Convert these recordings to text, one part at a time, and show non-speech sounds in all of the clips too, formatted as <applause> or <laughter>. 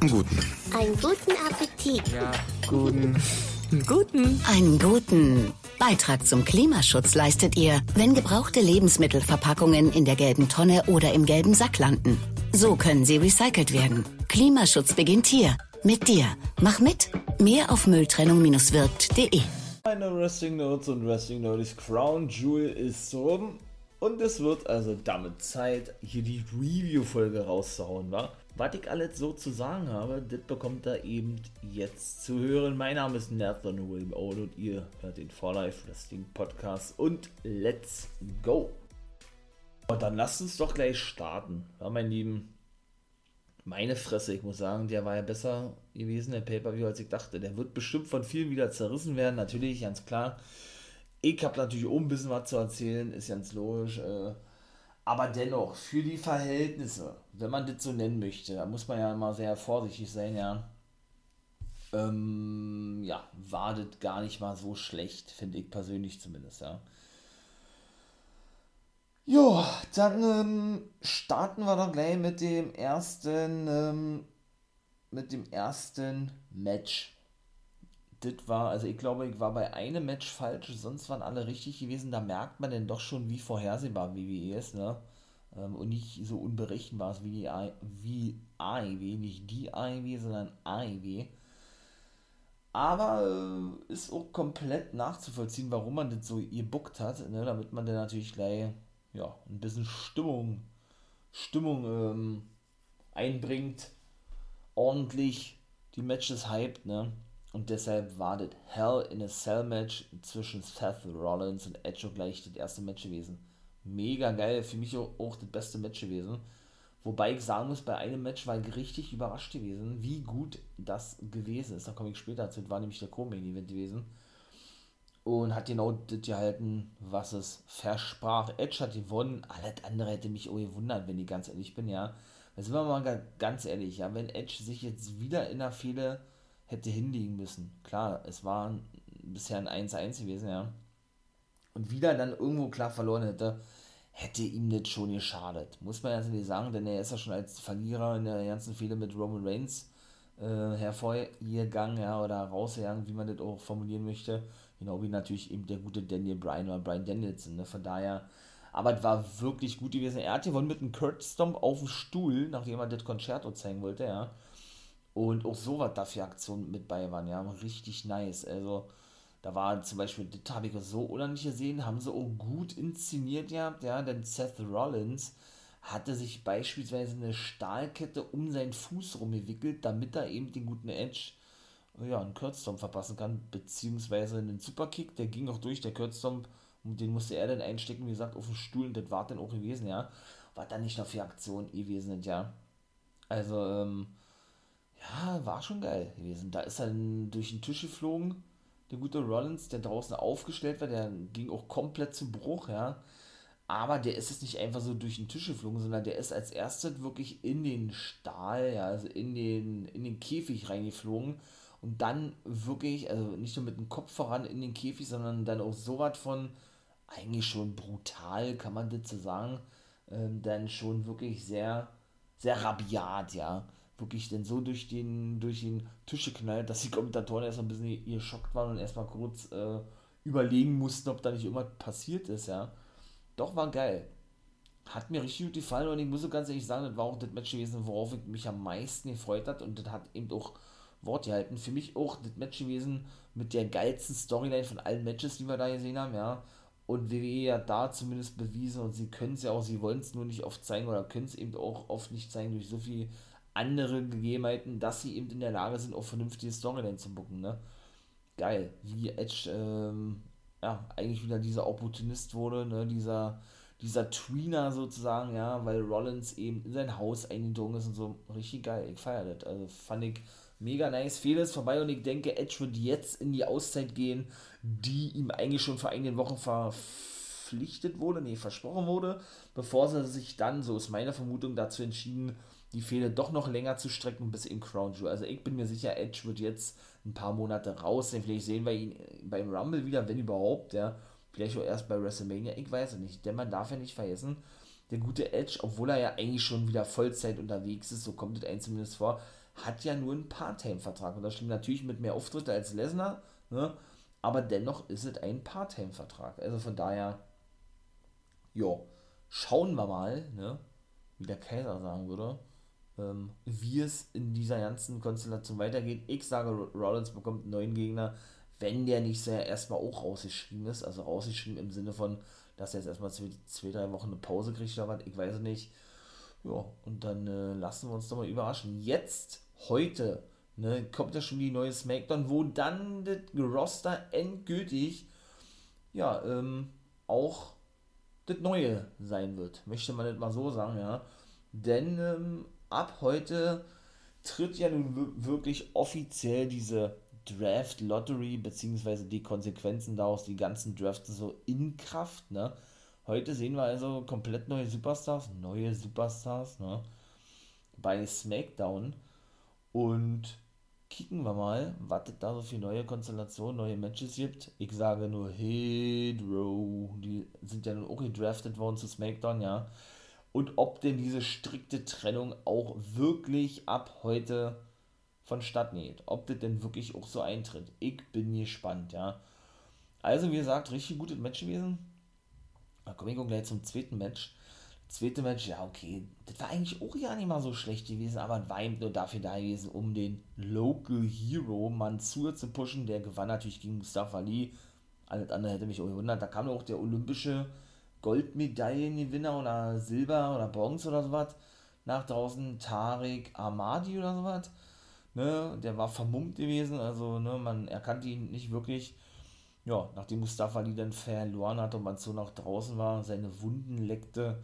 Guten. Einen guten Appetit. Ja, guten. Guten. Einen guten Beitrag zum Klimaschutz leistet ihr, wenn gebrauchte Lebensmittelverpackungen in der gelben Tonne oder im gelben Sack landen. So können sie recycelt werden. Klimaschutz beginnt hier. Mit dir. Mach mit. Mehr auf Mülltrennung-wirkt.de. Meine Wrestling Notes und Wrestling Notes Crown Jewel ist rum. Und es wird also damit Zeit, hier die Review-Folge rauszuhauen, wa? Was ich alles so zu sagen habe, das bekommt ihr eben jetzt zu hören. Mein Name ist Nathan William Old und ihr hört den For Life Wrestling Podcast und let's go! Und dann lasst uns doch gleich starten, ja, mein Lieben. Meine Fresse, ich muss sagen, der war ja besser gewesen, der Pay-Per-View, als ich dachte. Der wird bestimmt von vielen wieder zerrissen werden, natürlich, ganz klar. Ich habe natürlich auch ein bisschen was zu erzählen, ist ganz logisch. Äh, aber dennoch, für die Verhältnisse, wenn man das so nennen möchte, da muss man ja immer sehr vorsichtig sein, ja. Ähm, ja, war das gar nicht mal so schlecht, finde ich persönlich zumindest, ja. Jo, dann ähm, starten wir doch gleich mit dem ersten, ähm, mit dem ersten Match das war, also ich glaube, ich war bei einem Match falsch, sonst waren alle richtig gewesen. Da merkt man denn doch schon, wie vorhersehbar WWE ist, ne? Ähm, und nicht so unberechenbar ist wie die I, wie AEW, nicht die AEW, sondern AEW. Aber äh, ist auch komplett nachzuvollziehen, warum man das so gebuckt hat, ne? damit man dann natürlich gleich ja, ein bisschen Stimmung, Stimmung ähm, einbringt, ordentlich die Matches hypt, ne? Und deshalb war das Hell in a Cell Match zwischen Seth Rollins und Edge auch gleich das erste Match gewesen. Mega geil, für mich auch, auch das beste Match gewesen. Wobei ich sagen muss, bei einem Match war ich richtig überrascht gewesen, wie gut das gewesen ist. Da komme ich später dazu. Das war nämlich der Co-Main-Event gewesen. Und hat genau das gehalten, was es versprach. Edge hat gewonnen. Alles andere hätte mich auch gewundert, wenn ich ganz ehrlich bin, ja. Jetzt sind wir mal ganz ehrlich, ja. Wenn Edge sich jetzt wieder in der Fehler hätte hinlegen müssen. Klar, es war bisher ein 1-1 gewesen, ja. Und wieder dann irgendwo klar verloren hätte, hätte ihm das schon geschadet. Muss man natürlich sagen, denn er ist ja schon als Verlierer in der ganzen Fehler mit Roman Reigns äh, hervorgegangen, ja, oder rausgegangen, wie man das auch formulieren möchte. Genau wie natürlich eben der gute Daniel Bryan oder Bryan Danielson, ne? Von daher, aber es war wirklich gut gewesen. Er hat gewonnen mit einem Kurt Stomp auf dem Stuhl, nachdem er das Concerto zeigen wollte, ja. Und auch so was dafür Aktionen mit bei waren, ja, richtig nice. Also, da war zum Beispiel, das habe ich so unheimlich gesehen, haben sie auch gut inszeniert gehabt, ja, denn Seth Rollins hatte sich beispielsweise eine Stahlkette um seinen Fuß rumgewickelt, damit er eben den guten Edge ja, einen Kurzstomp verpassen kann, beziehungsweise einen Superkick, der ging auch durch, der Kurzstomp, den musste er dann einstecken, wie gesagt, auf den Stuhl und das war dann auch gewesen, ja. War dann nicht noch für Aktionen gewesen ja. Also, ähm, ja, war schon geil gewesen. Da ist er durch den Tisch geflogen, der gute Rollins, der draußen aufgestellt war, der ging auch komplett zu Bruch, ja. Aber der ist jetzt nicht einfach so durch den Tisch geflogen, sondern der ist als erstes wirklich in den Stahl, ja, also in den, in den Käfig reingeflogen und dann wirklich, also nicht nur mit dem Kopf voran in den Käfig, sondern dann auch so was von, eigentlich schon brutal, kann man das so sagen, ähm, dann schon wirklich sehr, sehr rabiat, ja wirklich denn so durch den, durch den Tisch geknallt, dass die Kommentatoren erstmal ein bisschen geschockt waren und erstmal kurz äh, überlegen mussten, ob da nicht irgendwas passiert ist, ja. Doch war geil. Hat mir richtig gut gefallen und ich muss so ganz ehrlich sagen, das war auch das Match gewesen, worauf ich mich am meisten gefreut hat und das hat eben auch Wort gehalten. Für mich auch das Match gewesen mit der geilsten Storyline von allen Matches, die wir da gesehen haben, ja. Und WWE hat da zumindest bewiesen und sie können es ja auch, sie wollen es nur nicht oft zeigen oder können es eben auch oft nicht zeigen durch so viel andere Gegebenheiten, dass sie eben in der Lage sind, auch vernünftige Storyline zu bucken, ne? Geil, wie Edge, ähm, ja, eigentlich wieder dieser Opportunist wurde, ne, dieser, dieser Tweener sozusagen, ja, weil Rollins eben in sein Haus eingedrungen ist und so, richtig geil, ich feiere das, also fand ich mega nice, Fehler ist vorbei und ich denke, Edge wird jetzt in die Auszeit gehen, die ihm eigentlich schon vor einigen Wochen verpflichtet wurde, nee, versprochen wurde, bevor sie sich dann, so ist meine Vermutung, dazu entschieden, die Fehde doch noch länger zu strecken bis in Crown Jewel. Also ich bin mir sicher, Edge wird jetzt ein paar Monate raus sein. Vielleicht sehen wir ihn beim Rumble wieder, wenn überhaupt, ja. Vielleicht auch erst bei WrestleMania, ich weiß es nicht. Denn man darf ja nicht vergessen, der gute Edge, obwohl er ja eigentlich schon wieder Vollzeit unterwegs ist, so kommt es einem zumindest vor, hat ja nur einen Part-Time-Vertrag. Und das stimmt natürlich mit mehr Auftritte als Lesnar, ne? aber dennoch ist es ein Part-Time-Vertrag. Also von daher, ja, schauen wir mal, ne? wie der Kaiser sagen würde, ähm, wie es in dieser ganzen Konstellation weitergeht. Ich sage, Rollins bekommt einen neuen Gegner, wenn der nicht sehr erstmal auch rausgeschrieben ist. Also rausgeschrieben im Sinne von, dass er jetzt erstmal zwei, zwei drei Wochen eine Pause kriegt oder was, ich weiß es nicht. Ja, und dann äh, lassen wir uns doch mal überraschen. Jetzt, heute, ne, kommt ja schon die neue Smackdown, wo dann das Roster endgültig, ja, ähm, auch das Neue sein wird. Möchte man das mal so sagen, ja. Denn ähm, ab heute tritt ja nun wirklich offiziell diese Draft Lottery beziehungsweise die Konsequenzen daraus, die ganzen Drafts so in Kraft, ne? Heute sehen wir also komplett neue Superstars, neue Superstars, ne? Bei SmackDown und kicken wir mal, was es da so für neue Konstellationen, neue Matches gibt. Ich sage nur Hit Row, die sind ja nun auch gedraftet worden zu SmackDown, ja. Und ob denn diese strikte Trennung auch wirklich ab heute vonstatten geht. Ob das denn wirklich auch so eintritt. Ich bin gespannt, ja. Also, wie gesagt, richtig gutes Match gewesen. Da komme ich gleich zum zweiten Match. Zweite Match, ja, okay, das war eigentlich auch ja nicht mal so schlecht gewesen, aber war eben nur dafür da gewesen, um den Local Hero Mansur zu pushen. Der gewann natürlich gegen Mustafa Ali. Alles andere hätte mich auch gewundert. Da kam auch der olympische Goldmedaillengewinner oder Silber oder Bronze oder sowas nach draußen, Tarek Ahmadi oder sowas. Ne, der war vermummt gewesen, also ne, man erkannte ihn nicht wirklich ja, nachdem Mustafa Ali dann verloren hat und man so nach draußen war, seine Wunden leckte,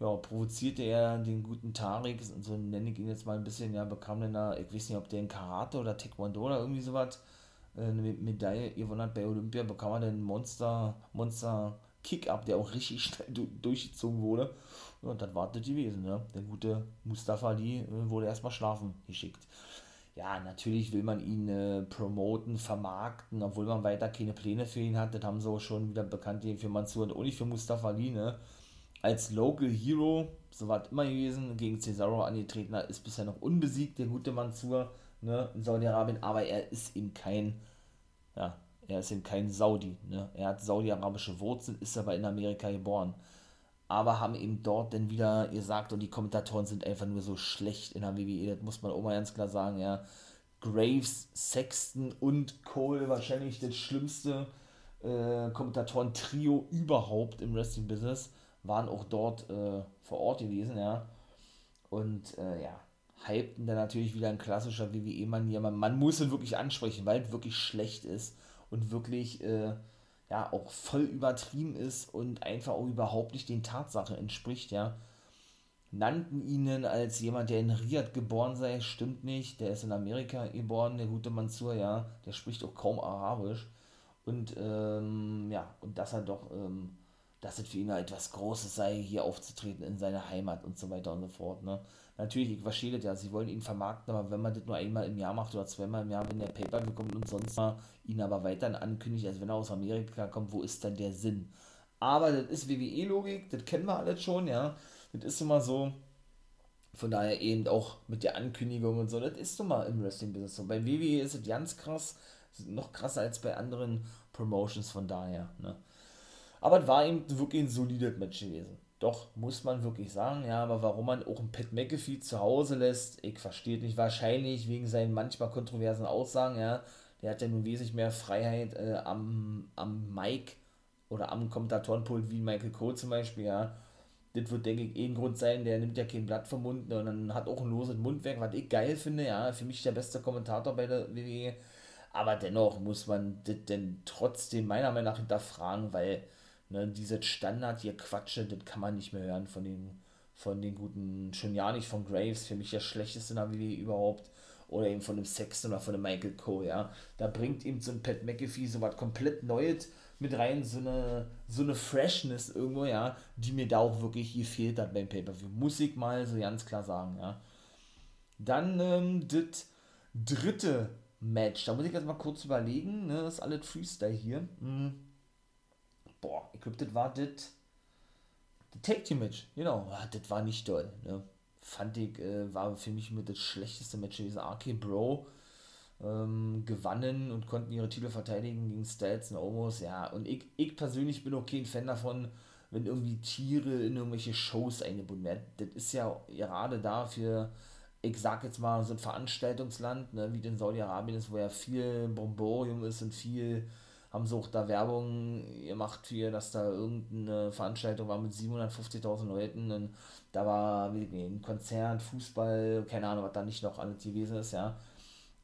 ja, provozierte er den guten Tarek, so nenne ich ihn jetzt mal ein bisschen, ja, bekam dann da, ich weiß nicht, ob der in Karate oder Taekwondo oder irgendwie sowas, äh, eine Medaille gewonnen hat bei Olympia, bekam er den Monster, Monster Kick-Up, der auch richtig schnell durchgezogen wurde. Und dann war das gewesen, ne? Der gute Mustafa Ali äh, wurde erstmal schlafen geschickt ja, natürlich will man ihn äh, promoten, vermarkten, obwohl man weiter keine Pläne für ihn hat. Das haben sie auch schon wieder bekannt für Mansur und auch nicht für Mustafa Ali, ne? Als Local Hero, so war es immer gewesen, gegen Cesaro angetreten ist bisher noch unbesiegt, der gute Mansur, ne, in Saudi-Arabien, aber er ist eben kein, ja, er ist eben kein Saudi, ne? Er hat saudi-arabische Wurzeln, ist aber in Amerika geboren aber haben eben dort dann wieder gesagt, und die Kommentatoren sind einfach nur so schlecht in der WWE, das muss man auch mal ganz klar sagen, ja. Graves, Sexton und Cole wahrscheinlich das schlimmste äh, Kommentatoren-Trio überhaupt im Wrestling-Business, waren auch dort äh, vor Ort gewesen, ja. Und äh, ja, hypten dann natürlich wieder ein klassischer WWE-Manier. Man, man muss ihn wirklich ansprechen, weil es wirklich schlecht ist und wirklich äh, ja auch voll übertrieben ist und einfach auch überhaupt nicht den Tatsachen entspricht, ja. Nannten ihn als jemand, der in Riyadh geboren sei, stimmt nicht. Der ist in Amerika geboren, der gute Mansur, ja. Der spricht auch kaum Arabisch. Und ähm, ja, und dass er doch, ähm, dass es für ihn etwas Großes sei, hier aufzutreten in seiner Heimat und so weiter und so fort, ne natürlich, ich verstehe das ja, sie wollen ihn vermarkten, aber wenn man das nur einmal im Jahr macht oder zweimal im Jahr, wenn der Paper bekommt und sonst mal ihn aber weiterhin ankündigt, als wenn er aus Amerika kommt, wo ist dann der Sinn? Aber das ist WWE-Logik, das kennen wir alles schon, ja. Das ist immer so. Von daher eben auch mit der Ankündigung und so, das ist mal im Wrestling-Business so. Bei WWE ist es ganz krass, noch krasser als bei anderen Promotions, von daher, ne. Aber es war eben wirklich ein solides Match gewesen. Doch, muss man wirklich sagen, ja, aber warum man auch einen Pat McAfee zu Hause lässt, ich verstehe nicht. Wahrscheinlich wegen seinen manchmal kontroversen Aussagen, ja. Der hat ja nun wesentlich mehr Freiheit äh, am, am Mic oder am Kommentatorenpult wie Michael Cole zum Beispiel, ja. Das wird, denke ich, eh ein Grund sein, der nimmt ja kein Blatt vom Mund und dann hat auch ein loses Mundwerk, was ich geil finde, ja. Für mich der beste Kommentator bei der WWE. Aber dennoch muss man das denn trotzdem meiner Meinung nach hinterfragen, weil Ne, diese Standard hier Quatsche, das kann man nicht mehr hören von den, von den guten, schon ja nicht von Graves, für mich der schlechteste WWE überhaupt, oder eben von dem Sexton oder von dem Michael Cole, ja. Da bringt ihm so ein Pat McAfee so was komplett Neues mit rein, so eine, so eine Freshness irgendwo, ja, die mir da auch wirklich gefehlt hat beim Pay-Per-View. Muss ich mal so ganz klar sagen, ja. Dann ähm, das dritte Match, da muss ich jetzt mal kurz überlegen, ne, das ist alles Freestyle hier. Mhm boah, ich glaube, das war das Take Team Match, genau, ah, das war nicht toll, ne? fand ich, äh, war für mich mit das schlechteste Match gewesen. RK Bro ähm, gewannen und konnten ihre Titel verteidigen gegen Stats und Omos. Ja, und ich, ich persönlich bin auch kein Fan davon, wenn irgendwie Tiere in irgendwelche Shows eingebunden werden. Das ist ja gerade dafür, ich sag jetzt mal, so ein Veranstaltungsland, ne, wie in Saudi-Arabien ist, wo ja viel Bromborium ist und viel haben sie auch da Werbung gemacht für, dass da irgendeine Veranstaltung war mit 750.000 Leuten und da war ein Konzert, Fußball, keine Ahnung, was da nicht noch alles gewesen ist, ja.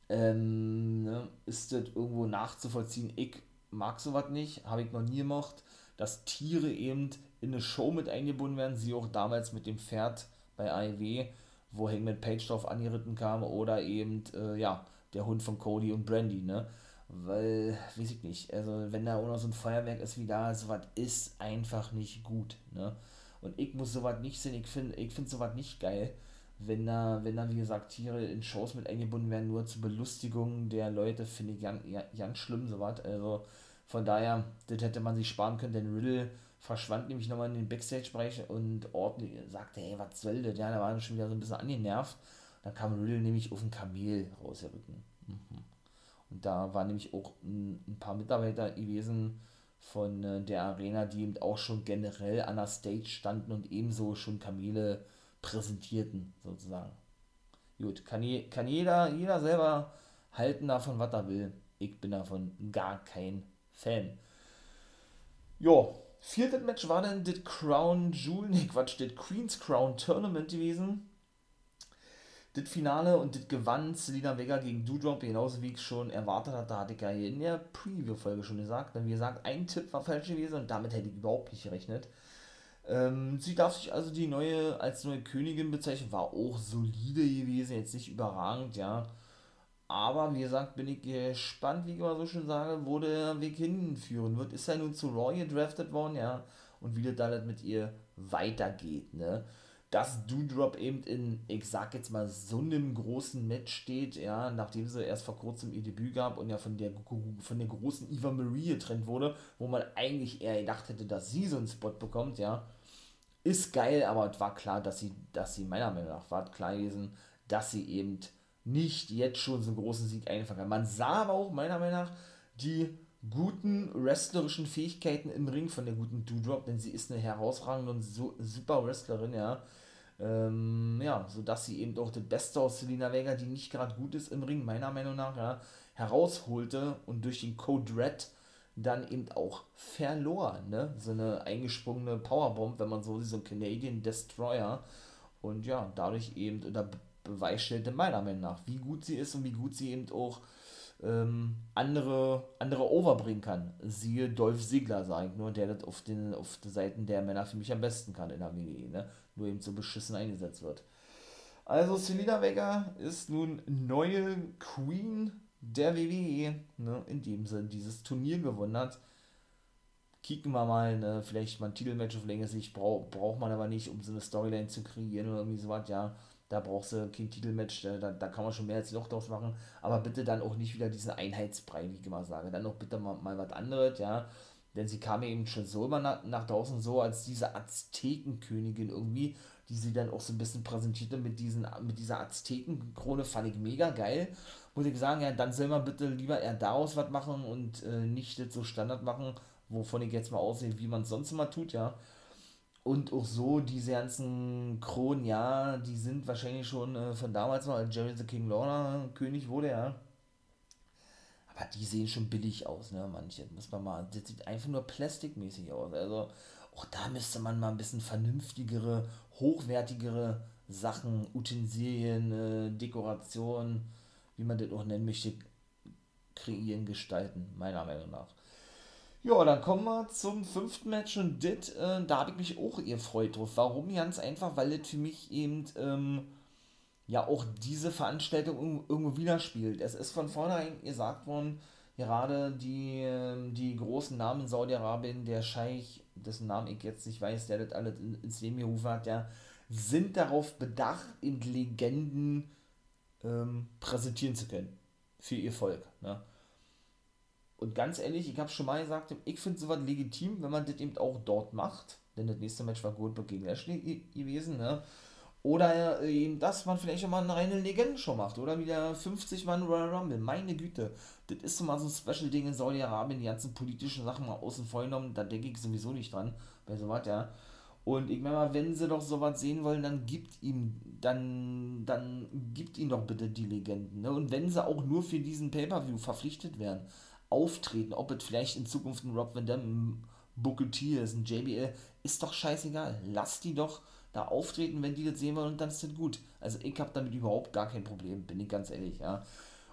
Ähm, ne, ist das irgendwo nachzuvollziehen? Ich mag sowas nicht, habe ich noch nie gemacht, dass Tiere eben in eine Show mit eingebunden werden, sie auch damals mit dem Pferd bei AEW, wo Hangman Page drauf angeritten kam oder eben, äh, ja, der Hund von Cody und Brandy, ne? Weil, weiß ich nicht, also wenn da auch noch so ein Feuerwerk ist wie da, sowas ist einfach nicht gut, ne? Und ich muss sowas nicht sehen, ich finde ich find sowas nicht geil, wenn da, wenn da, wie gesagt, Tiere in Shows mit eingebunden werden, nur zur Belustigung der Leute, finde ich ganz, ganz schlimm, sowas. Also von daher, das hätte man sich sparen können, denn Riddle verschwand nämlich nochmal in den Backstage-Bereich und ordentlich sagte, hey, was soll das? Ja, da war schon wieder so ein bisschen angenervt. Dann kam Riddle nämlich auf ein Kamel rausgerücken. Mhm. Und da waren nämlich auch ein, paar Mitarbeiter gewesen von äh, der Arena, die eben auch schon generell an der Stage standen und ebenso schon Kamele präsentierten, sozusagen. Gut, kann, je, kann jeder, jeder selber halten davon, was er will. Ich bin davon gar kein Fan. Jo, viertes Match war dann das Crown Jewel, nee, Quatsch, das Queen's Crown Tournament gewesen das Finale und das gewann Selina Vega gegen Doudrop, genauso wie ich schon erwartet hatte, hatte ich ja hier in der Preview-Folge schon gesagt. Denn wie gesagt, ein Tipp war falsch gewesen und damit hätte ich überhaupt nicht gerechnet. Ähm, sie darf sich also die neue, als neue Königin bezeichnen, war auch solide gewesen, jetzt nicht überragend, ja. Aber wie gesagt, bin ich gespannt, wie ich immer so schön sage, wo der Weg hinführen wird. Ist ja nun zu Roy gedraftet worden, ja. Und wie das dann mit ihr weitergeht, ne dass Doodrop eben in, ich sag jetzt mal, so einem großen Match steht, ja, nachdem sie erst vor kurzem ihr Debüt gab und ja von der, von der großen Eva Marie getrennt wurde, wo man eigentlich eher gedacht hätte, dass sie so einen Spot bekommt, ja, ist geil, aber es war klar, dass sie, dass sie meiner Meinung nach war klar gewesen, dass sie eben nicht jetzt schon so einen großen Sieg einfangen kann. Man sah aber auch meiner Meinung nach die guten wrestlerischen Fähigkeiten im Ring von der guten Doodrop, denn sie ist eine herausragende und so, super Wrestlerin, ja ähm, ja, sodass sie eben auch das Beste aus Selina Vega, die nicht gerade gut ist im Ring, meiner Meinung nach, ja, herausholte und durch den Code Red dann eben auch verlor, ne? So eine eingesprungene Powerbomb, wenn man so so ein Canadian Destroyer und ja, dadurch eben unter Beweis stellte meiner Meinung nach, wie gut sie ist und wie gut sie eben auch ähm, andere, andere overbringen kann. Siehe Dolph Ziggler, sage ich nur, der das auf den, auf Seiten der Männer für mich am besten kann in der WWE, ne? Nur eben so beschissen eingesetzt wird. Also Selina Vega ist nun neue Queen der WWE, ne, indem sie dieses Turnier gewonnen hat. Kicken wir mal, ne, vielleicht mal ein Titelmatch auf längere Sicht braucht braucht man aber nicht, um so eine Storyline zu kreieren oder irgendwie sowas, ja da brauchst du kein Titelmatch, da, da kann man schon mehr als Loch draus machen, aber bitte dann auch nicht wieder diesen Einheitsbrei, wie ich immer sage. Dann auch bitte mal, mal was anderes, ja. Denn sie kam eben schon so immer nach, nach draußen, so als diese Aztekenkönigin irgendwie, die sie dann auch so ein bisschen präsentierte mit, diesen, mit dieser Aztekenkrone, fand ich mega geil. Muss ich sagen, ja, dann soll man bitte lieber eher daraus was machen und äh, nicht das so Standard machen, wovon ich jetzt mal aussehe, wie man es sonst immer tut, ja. Und auch so, diese ganzen Kronen, ja, die sind wahrscheinlich schon äh, von damals noch, als Jerry the King Lawler König wurde, ja. Aber die sehen schon billig aus, ne, manche. Muss man mal, das sieht einfach nur plastikmäßig aus. Also, auch da müsste man mal ein bisschen vernünftigere, hochwertigere Sachen, Utensilien, äh, Dekoration, wie man das auch nennen möchte, kreieren, gestalten, meiner Meinung nach. Ja, dann kommen wir zum fünften Match und das, äh, da habe ich mich auch gefreut drauf. Warum? Ganz einfach, weil das für mich eben ähm, ja auch diese Veranstaltung irgendwo widerspiegelt. Es ist von vornherein gesagt worden, gerade die, die großen Namen Saudi-Arabien, der Scheich, dessen Namen ich jetzt nicht weiß, der das alles ins Leben gerufen hat, ja, sind darauf bedacht, in Legenden ähm, präsentieren zu können. Für ihr Volk. Ne? Und ganz ehrlich, ich habe schon mal gesagt, ich finde sowas legitim, wenn man das eben auch dort macht. Denn das nächste Match war Goldberg gegen Lashley gewesen, ne? Oder eben, dass man vielleicht auch mal eine reine Legenden-Show macht. Oder wieder 50 Mann Royal Rumble. Meine Güte. Das ist so mal so ein Special-Ding in Saudi-Arabien, die ganzen politischen Sachen mal außen vor genommen. Da denke ich sowieso nicht dran. Bei sowas, ja. Und ich meine mal, wenn sie doch sowas sehen wollen, dann gibt ihm, dann, dann gibt ihm doch bitte die Legenden. Ne? Und wenn sie auch nur für diesen Pay-Per-View verpflichtet werden, auftreten, ob es vielleicht in Zukunft ein Rob Van Dam, ein Booker T ist, ein JBL, ist doch scheißegal. Lass die doch da auftreten, wenn die das sehen wollen und dann ist das gut. Also ich habe damit überhaupt gar kein Problem, bin ich ganz ehrlich, ja.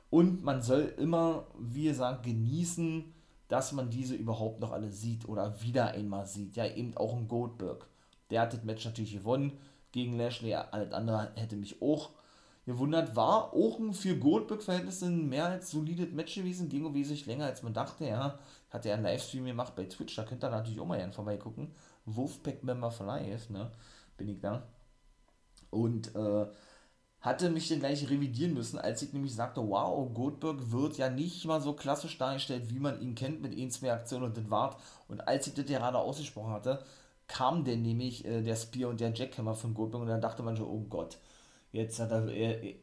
Und man soll immer, wie gesagt, genießen, dass man diese überhaupt noch alle sieht oder wieder einmal sieht. Ja, eben auch ein Goldberg. Der hat das Match natürlich gewonnen gegen Lashley. Alles andere hätte mich auch gewundert. War auch ein für Goldberg-Verhältnisse ein mehr als solides Match gewesen. Ging wesentlich länger als man dachte. Ja, hat er einen Livestream gemacht bei Twitch. Da könnt ihr natürlich auch mal gerne vorbeigucken. Wolfpack Member for Life, ne? Bin ich da. Und äh, hatte mich dann gleich revidieren müssen, als ich nämlich sagte, wow, Goldberg wird ja nicht mal so klassisch dargestellt, wie man ihn kennt mit 1, 2 Aktionen und das Wart. Und als ich das gerade ausgesprochen hatte, kam denn nämlich äh, der Spear und der Jackhammer von Goldberg und dann dachte man schon, oh Gott, jetzt hat er,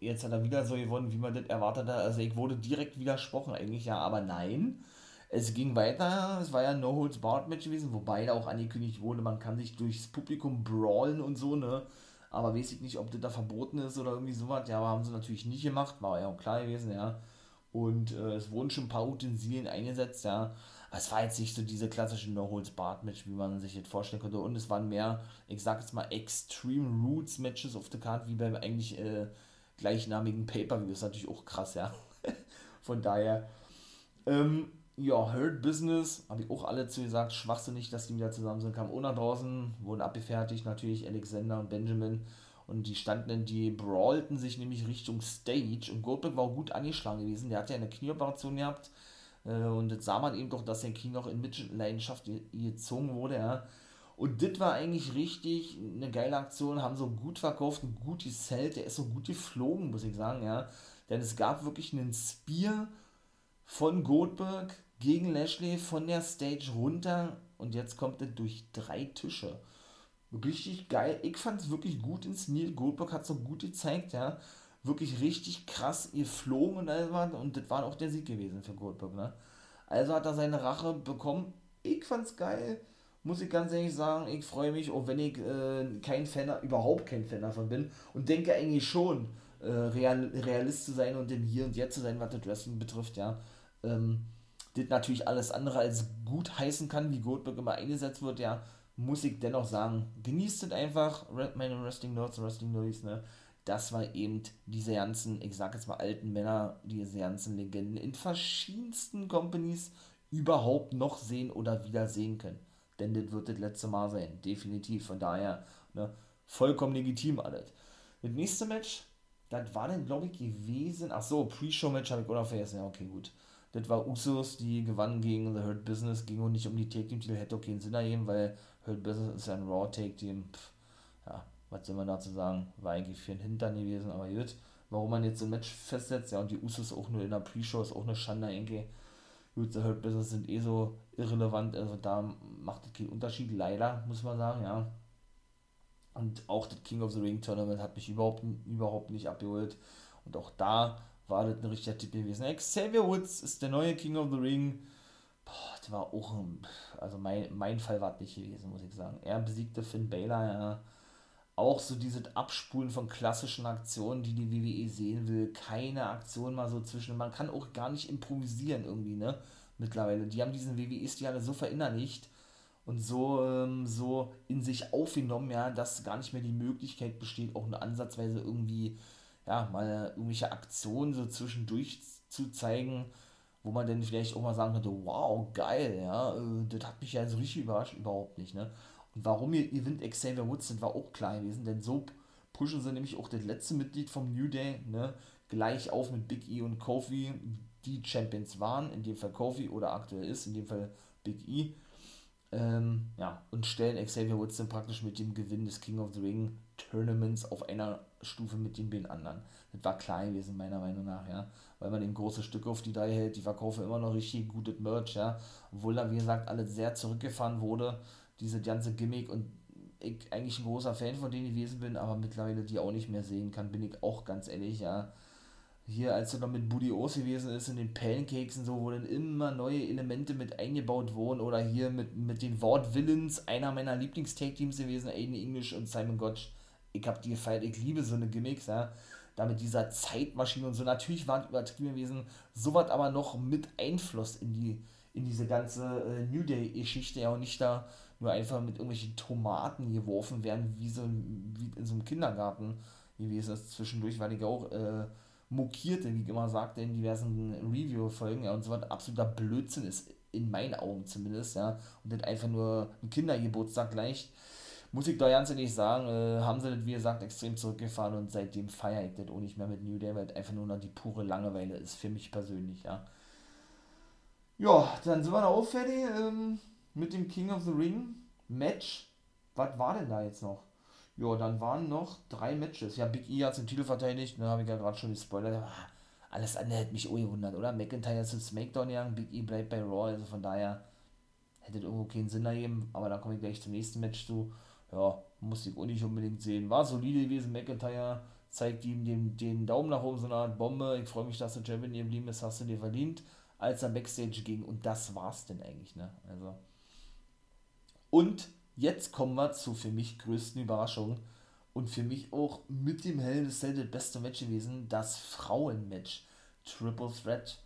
jetzt hat er wieder so gewonnen, wie man das erwartet hat. Also ich wurde direkt widersprochen eigentlich, ja, aber nein. Es ging weiter, es war ja ein No Holds Barred Match gewesen, wobei da auch angekündigt wurde, man kann sich durchs Publikum brawlen und so, ne? Aber weiß ich nicht, ob das da verboten ist oder irgendwie sowas. Ja, aber haben sie natürlich nicht gemacht, war ja auch klar gewesen, ja. Und äh, es wurden schon ein paar Utensilien eingesetzt, ja. Aber es war jetzt nicht so diese klassische No-Holds-Barred-Match, wie man sich jetzt vorstellen könnte. Und es waren mehr, ich sag jetzt mal, Extreme Roots-Matches auf der Karte, wie beim eigentlich äh, gleichnamigen Pay-Per-View. Das ist natürlich auch krass, ja. <laughs> Von daher, ähm, ja, Hurt Business, habe ich auch alle zu gesagt, schwachsinnig, dass die wieder zusammen sind, kamen ohne draußen, wurden abgefertigt, natürlich Alexander und Benjamin und die standen, die brawlten sich nämlich Richtung Stage und Goldberg war auch gut angeschlagen gewesen, der hat ja eine Knieoperation gehabt äh, und jetzt sah man eben doch, dass sein Knie noch in Mitleidenschaft gezogen wurde, ja. Und das war eigentlich richtig eine geile Aktion, haben so gut verkauft, ein gutes Zelt, der ist so gut geflogen, muss ich sagen, ja. Denn es gab wirklich einen Spear von Goldberg gegen Lashley von der Stage runter und jetzt kommt er durch drei Tische. Richtig geil. Ich fand es wirklich gut inszeniert. Goldberg hat so gut gezeigt, ja. Wirklich richtig krass geflogen und all was. Und das war auch der Sieg gewesen für Goldberg, ne? Also hat er seine Rache bekommen. Ich fand's geil. Muss ich ganz ehrlich sagen, ich freue mich, auch wenn ich äh, kein Fan, überhaupt kein Fan davon bin und denke eigentlich schon, äh, real, Realist zu sein und im Hier und Jetzt zu sein, was das Wrestling betrifft, ja. Ähm, das natürlich alles andere als gut heißen kann, wie Goldberg immer eingesetzt wird, ja, muss ich dennoch sagen, genießt es einfach, meine Wrestling Nerds und Wrestling Nerds, ne, das war eben diese ganzen, ich sag jetzt mal alten Männer, diese ganzen Legenden in verschiedensten Companies überhaupt noch sehen oder wieder sehen können. Denn das wird das letzte Mal sein, definitiv. Von daher, ne, vollkommen legitim alles. Das nächste Match, das war dann, glaube ich, gewesen. Ach so, Pre-Show-Match habe ich noch vergessen. Ja, okay, gut. Das war Usos, die gewannen gegen The Hurt Business, ging auch nicht um die Take Team Titel, hätte auch keinen Sinn ergeben, weil Hurt Business ist ein Raw Take Team. Pff, ja, was soll man dazu sagen? War eigentlich für den Hintern gewesen, aber gut. Warum man jetzt so ein Match festsetzt, ja, und die Usos auch nur in der Pre-Show ist auch eine Schande, irgendwie. Gut, The Hurt Business sind eh so irrelevant, also da macht es keinen Unterschied, leider, muss man sagen, ja. Und auch das King of the Ring Tournament hat mich überhaupt, überhaupt nicht abgeholt. Und auch da war das ein richtiger Tipp gewesen. Xavier Woods ist der neue King of the Ring. Boah, das war auch ein, also mein, mein Fall war es nicht gewesen, muss ich sagen. Er besiegte Finn Balor, ja. Auch so dieses Abspulen von klassischen Aktionen, die die WWE sehen will. Keine Aktion mal so zwischen. Man kann auch gar nicht improvisieren irgendwie, ne? Mittlerweile. Die haben diesen WWE-Stil alle so verinnerlicht und so, ähm, so in sich aufgenommen, ja, dass gar nicht mehr die Möglichkeit besteht, auch eine Ansatzweise irgendwie ja, mal irgendwelche Aktionen so zwischendurch zu zeigen, wo man dann vielleicht auch mal sagen könnte, wow, geil, ja, äh, das hat mich ja so richtig überrascht, überhaupt nicht, ne? Und warum ihr Event Xavier Woods sind, war auch klar gewesen, denn so pushen sie nämlich auch das letzte Mitglied vom New Day, ne, gleich auf mit Big E und Kofi, die Champions waren, in dem Fall Kofi oder aktuell ist, in dem Fall Big E, ähm, ja, und stellen Xavier Woods dann praktisch mit dem Gewinn des King of the Ring Tournaments auf einer Stufe mit den beiden anderen. Das war klar gewesen, meiner Meinung nach, ja. Weil man eben große Stücke auf die Reihe hält, die verkaufen immer noch richtig gutes Merch, ja. Obwohl da, wie gesagt, alles sehr zurückgefahren wurde, diese ganze Gimmick und ich eigentlich ein großer Fan von denen gewesen bin, aber mittlerweile die auch nicht mehr sehen kann, bin ich auch ganz ehrlich, ja. Hier, als er noch mit Buddy O's gewesen ist, in den Pancakes und so, wo dann immer neue Elemente mit eingebaut wurden, oder hier mit, mit den Wortvillains, einer meiner Lieblings-Take-Teams gewesen, Aiden English und Simon Gotch. Ich hab die gefeiert, ich liebe so eine Gimmicks, ja. Da mit dieser Zeitmaschine und so, natürlich waren übertrieben gewesen, sowas aber noch mit Einfluss in die, in diese ganze äh, New Day-Geschichte, ja, und nicht da nur einfach mit irgendwelchen Tomaten geworfen werden, wie so wie in so einem Kindergarten gewesen ist. Zwischendurch war ich auch äh, mokierte, wie immer sagte, in diversen Review-Folgen, ja, und so was absoluter Blödsinn ist, in meinen Augen zumindest, ja, und das einfach nur ein Kindergeburtstag gleicht. Muss ich doch ganz ehrlich sagen, äh, haben sie das, wie gesagt, extrem zurückgefahren und seitdem feiere ich das auch nicht mehr mit New Day, weil das einfach nur noch die pure Langeweile ist, für mich persönlich, ja. Ja, dann sind wir da auch fertig ähm, mit dem King of the Ring Match. Was war denn da jetzt noch? Ja, dann waren noch drei Matches. Ja, Big E hat den Titel verteidigt, ne, habe ich ja gerade schon gespoilert. Ah, alles andere hätte mich auch gewundert, oder? McIntyre ist zu SmackDown gegangen, Big E bleibt bei Raw, also von daher hätte irgendwo keinen Sinn ergeben, aber da komme ich gleich zum nächsten Match zu. Ja, musste ich auch nicht unbedingt sehen. War solide gewesen, McIntyre zeigt ihm den, den Daumen nach oben, so eine Art Bombe. Ich freue mich, dass der Champion geblieben ist, hast du dir verdient als er Backstage ging. Und das war's denn eigentlich, ne? Also. Und jetzt kommen wir zur für mich größten Überraschung und für mich auch mit dem Hell in das beste Match gewesen, das Frauenmatch. Triple Threat.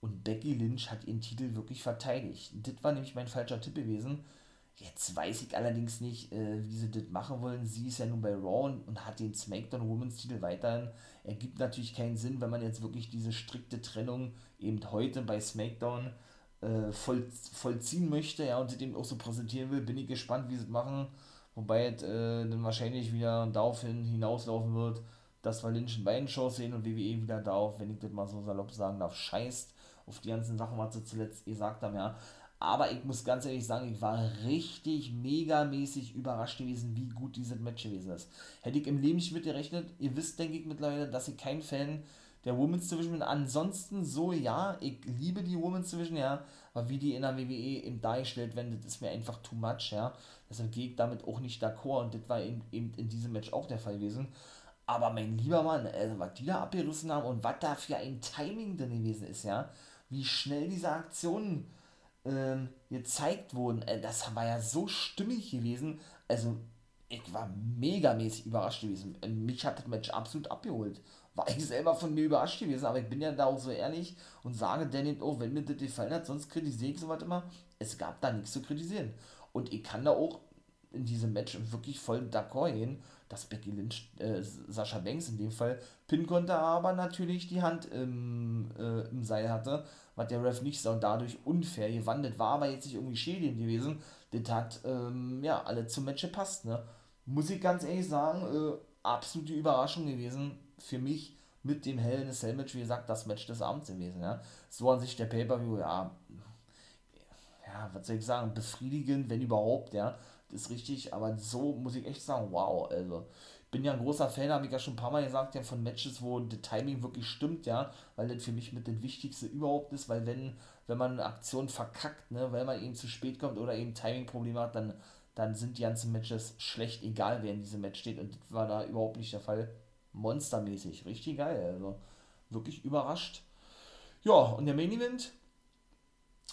Und Becky Lynch hat ihren Titel wirklich verteidigt. Das war nämlich mein falscher Tipp gewesen. Jetzt weiß ich allerdings nicht, äh, wie sie das machen wollen. Sie ist ja nun bei Raw und hat den SmackDown Women's Titel weiterhin. Ergibt natürlich keinen Sinn, wenn man jetzt wirklich diese strikte Trennung eben heute bei SmackDown äh, voll, vollziehen möchte ja, und sie dem auch so präsentieren will. Bin ich gespannt, wie sie es machen. Wobei es äh, dann wahrscheinlich wieder darauf hinauslaufen wird, dass wir Lynch in beiden Shows sehen und WWE wieder darauf, wenn ich das mal so salopp sagen darf, scheißt auf die ganzen Sachen, was sie zuletzt gesagt haben, ja. Aber ich muss ganz ehrlich sagen, ich war richtig megamäßig überrascht gewesen, wie gut dieses Match gewesen ist. Hätte ich im Leben nicht mit gerechnet. Ihr wisst, denke ich, mittlerweile, dass ich kein Fan der Women's Division. Ansonsten so, ja, ich liebe die Women's Division, ja. Aber wie die in der WWE eben dargestellt werden, das ist mir einfach too much, ja. Deshalb gehe ich damit auch nicht d'accord. Und das war eben, eben in diesem Match auch der Fall gewesen. Aber mein lieber Mann, also was die da abgerissen haben und was da für ein Timing drin gewesen ist, ja. Wie schnell diese Aktionen ähm, gezeigt wurden, äh, das war ja so stimmig gewesen. Also, ich war megamäßig überrascht gewesen. Äh, mich hat das Match absolut abgeholt. War ich selber von mir überrascht gewesen, aber ich bin ja da auch so ehrlich und sage dann eben auch, wenn mir das gefallen hat, sonst kritisiere ich sowas immer. Es gab da nichts zu kritisieren. Und ich kann da auch in diesem Match wirklich voll d'accord gehen, dass Becky Lynch, äh, Sascha Banks in dem Fall, pinnen konnte, aber natürlich die Hand im, äh, im Seil hatte was der Ref nicht sah und dadurch unfair gewandelt war, aber jetzt nicht irgendwie schädigend gewesen. Das hat, ähm, ja, alle zum Match gepasst, ne? Muss ich ganz ehrlich sagen, äh, absolute Überraschung gewesen für mich mit dem Hell in a Cell Match, wie gesagt, das Match des Abends gewesen, ja. So an sich der Pay-Per-View, ja, ja, was soll ich sagen, befriedigend, wenn überhaupt, ja, das ist richtig, aber so muss ich echt sagen, wow, also, bin ja ein großer Fan, habe ich ja schon ein paar Mal gesagt, ja, von Matches, wo das Timing wirklich stimmt, ja, weil das für mich mit das Wichtigste überhaupt ist, weil wenn, wenn man eine Aktion verkackt, ne, weil man eben zu spät kommt oder eben Timing-Probleme hat, dann, dann sind die ganzen Matches schlecht, egal wer in diesem Match steht. Und das war da überhaupt nicht der Fall. Monstermäßig, richtig geil, also wirklich überrascht. Ja, und der Main Event,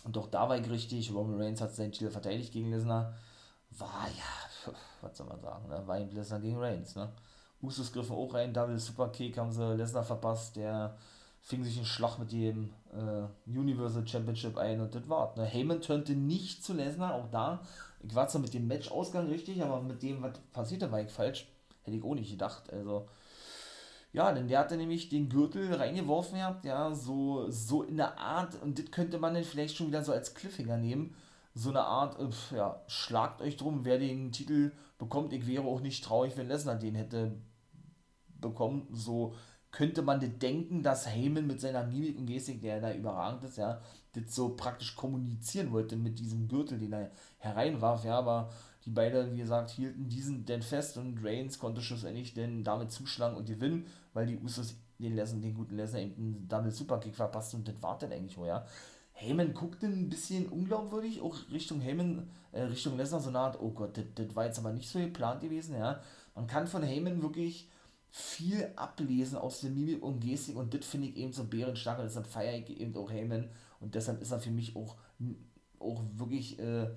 und auch da war ich richtig, Roman Reigns hat seinen Titel verteidigt gegen Lesnar, war ja was soll man sagen, ne? war ihm Lesnar gegen Reigns, ne? Usos griffen auch rein, Double Super Kick haben sie Lesnar verpasst, der fing sich einen Schlag mit dem äh, Universal Championship ein und das war's. Ne? Heyman turnte nicht zu Lesnar, auch da. Ich war zwar mit dem Match-Ausgang richtig, aber mit dem, was passierte, war ich falsch. Hätte ich auch nicht gedacht. Also, ja, denn der hatte nämlich den Gürtel reingeworfen gehabt, ja, so, so in der Art, und das könnte man dann vielleicht schon wieder so als Cliffhanger nehmen so eine Art, äh, ja, schlagt euch drum, wer den Titel bekommt. Ich wäre auch nicht traurig, wenn Lesnar den hätte bekommen. So könnte man das denken, dass Heyman mit seiner Mimik und Gestik, der da überragend ist, ja, das so praktisch kommunizieren wollte mit diesem Gürtel, den er hereinwarf, ja, aber die beiden, wie gesagt, hielten diesen denn fest und Reigns konnte schlussendlich denn damit zuschlagen und gewinnen, weil die Usos den Lesnar, den guten Lesnar eben einen Double Superkick verpasst und das war dann eigentlich wohl, ja. Heyman guckte ein bisschen unglaubwürdig, auch Richtung Heyman, äh, Richtung Lesnar, so eine Art, oh Gott, das war jetzt aber nicht so geplant gewesen, ja. Man kann von Heyman wirklich viel ablesen aus der Mimik und Gestik und das finde ich eben so bärenstark und deshalb feiere ich eben auch Heyman und deshalb ist er für mich auch, auch wirklich, äh,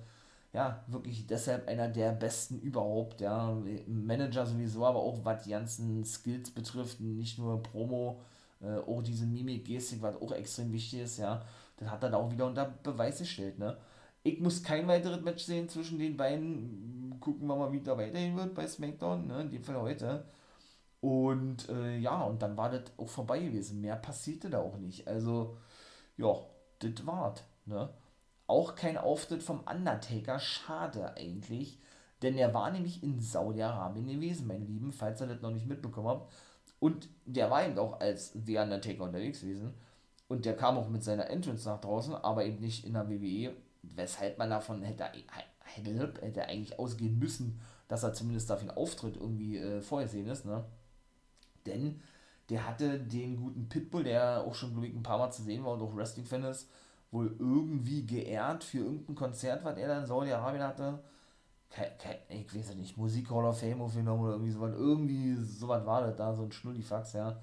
ja, wirklich deshalb einer der besten überhaupt, ja, Manager sowieso, aber auch was die ganzen Skills betrifft, nicht nur Promo, äh, auch diese Mimik, Gestik, was auch extrem wichtig ist, ja, das hat er da auch wieder unter Beweis gestellt, ne. Ich muss kein weiteres Match sehen zwischen den beiden, gucken wir mal, wie da weiterhin wird bei SmackDown, ne, in dem Fall heute, und äh, ja, und dann war das auch vorbei gewesen. Mehr passierte da auch nicht. Also, ja, das war's. Ne? Auch kein Auftritt vom Undertaker. Schade eigentlich. Denn er war nämlich in Saudi-Arabien gewesen, mein Lieben, falls ihr das noch nicht mitbekommen habt. Und der war eben auch als The Undertaker unterwegs gewesen. Und der kam auch mit seiner Entrance nach draußen, aber eben nicht in der WWE, weshalb man davon hätte, hätte, hätte eigentlich ausgehen müssen, dass er zumindest dafür einen Auftritt irgendwie äh, vorgesehen ist. Ne? denn der hatte den guten Pitbull, der auch schon, ein paar Mal zu sehen war und auch Wrestling-Fan ist, wohl irgendwie geehrt für irgendein Konzert, was er da in Saudi-Arabien hatte. Kein, kein, ich weiß nicht, Musik Hall of Fame aufgenommen oder irgendwie sowas. Irgendwie sowas war das da, so ein Schnullifax, ja.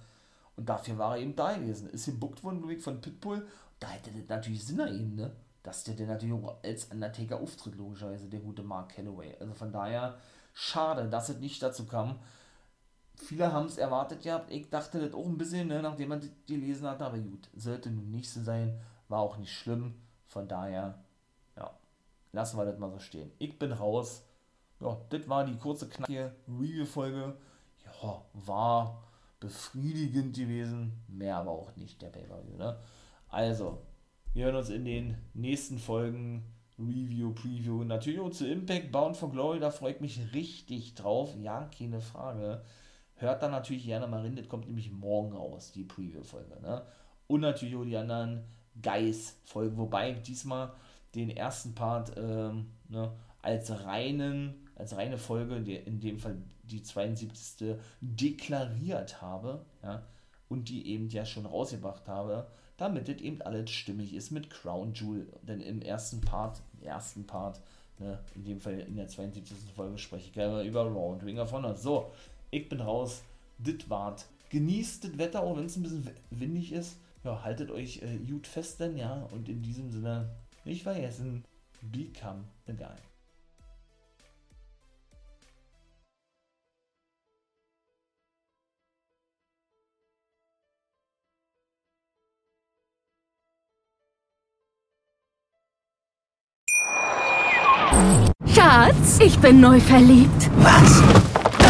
Und dafür war er eben da gewesen. Ist gebuckt worden, ich, von Pitbull. Da hätte das natürlich Sinn ergeben, ne? Dass der, der natürlich auch als Undertaker auftritt, logischerweise, der gute Mark Calloway. Also von daher, schade, dass es nicht dazu kam viele haben es erwartet gehabt. Ich dachte das auch ein bisschen, ne, nachdem man die gelesen hat, aber gut, sollte nun nicht so sein, war auch nicht schlimm. Von daher, ja, lassen wir das mal so stehen. Ich bin raus. Ja, das war die kurze, knackige Review-Folge. Ja, war befriedigend gewesen. Mehr aber auch nicht, der Pay-Per-View, ne? Also, wir hören uns in den nächsten Folgen. Review, Preview. Natürlich auch zu Impact, Bound for Glory, da freue ich mich richtig drauf. Ja, keine Frage. Hört dann natürlich gerne mal rein, das kommt nämlich morgen raus, die Preview-Folge. Ne? Und natürlich auch die anderen Guys-Folgen, wobei ich diesmal den ersten Part ähm, ne, als reinen, als reine Folge, in dem Fall die 72. deklariert habe, ja, und die eben ja schon rausgebracht habe, damit es eben alles stimmig ist mit Crown Jewel. Denn im ersten Part, im ersten Part, ne, in dem Fall in der 72. Folge spreche ich gerne über Raw und Ring of Honor. So, ich bin raus. Dit wart. Genießt das Wetter, auch wenn es ein bisschen windig ist. Ja, haltet euch äh, gut fest denn, ja. Und in diesem Sinne, nicht vergessen, become the guy. Schatz, ich bin neu verliebt. Was?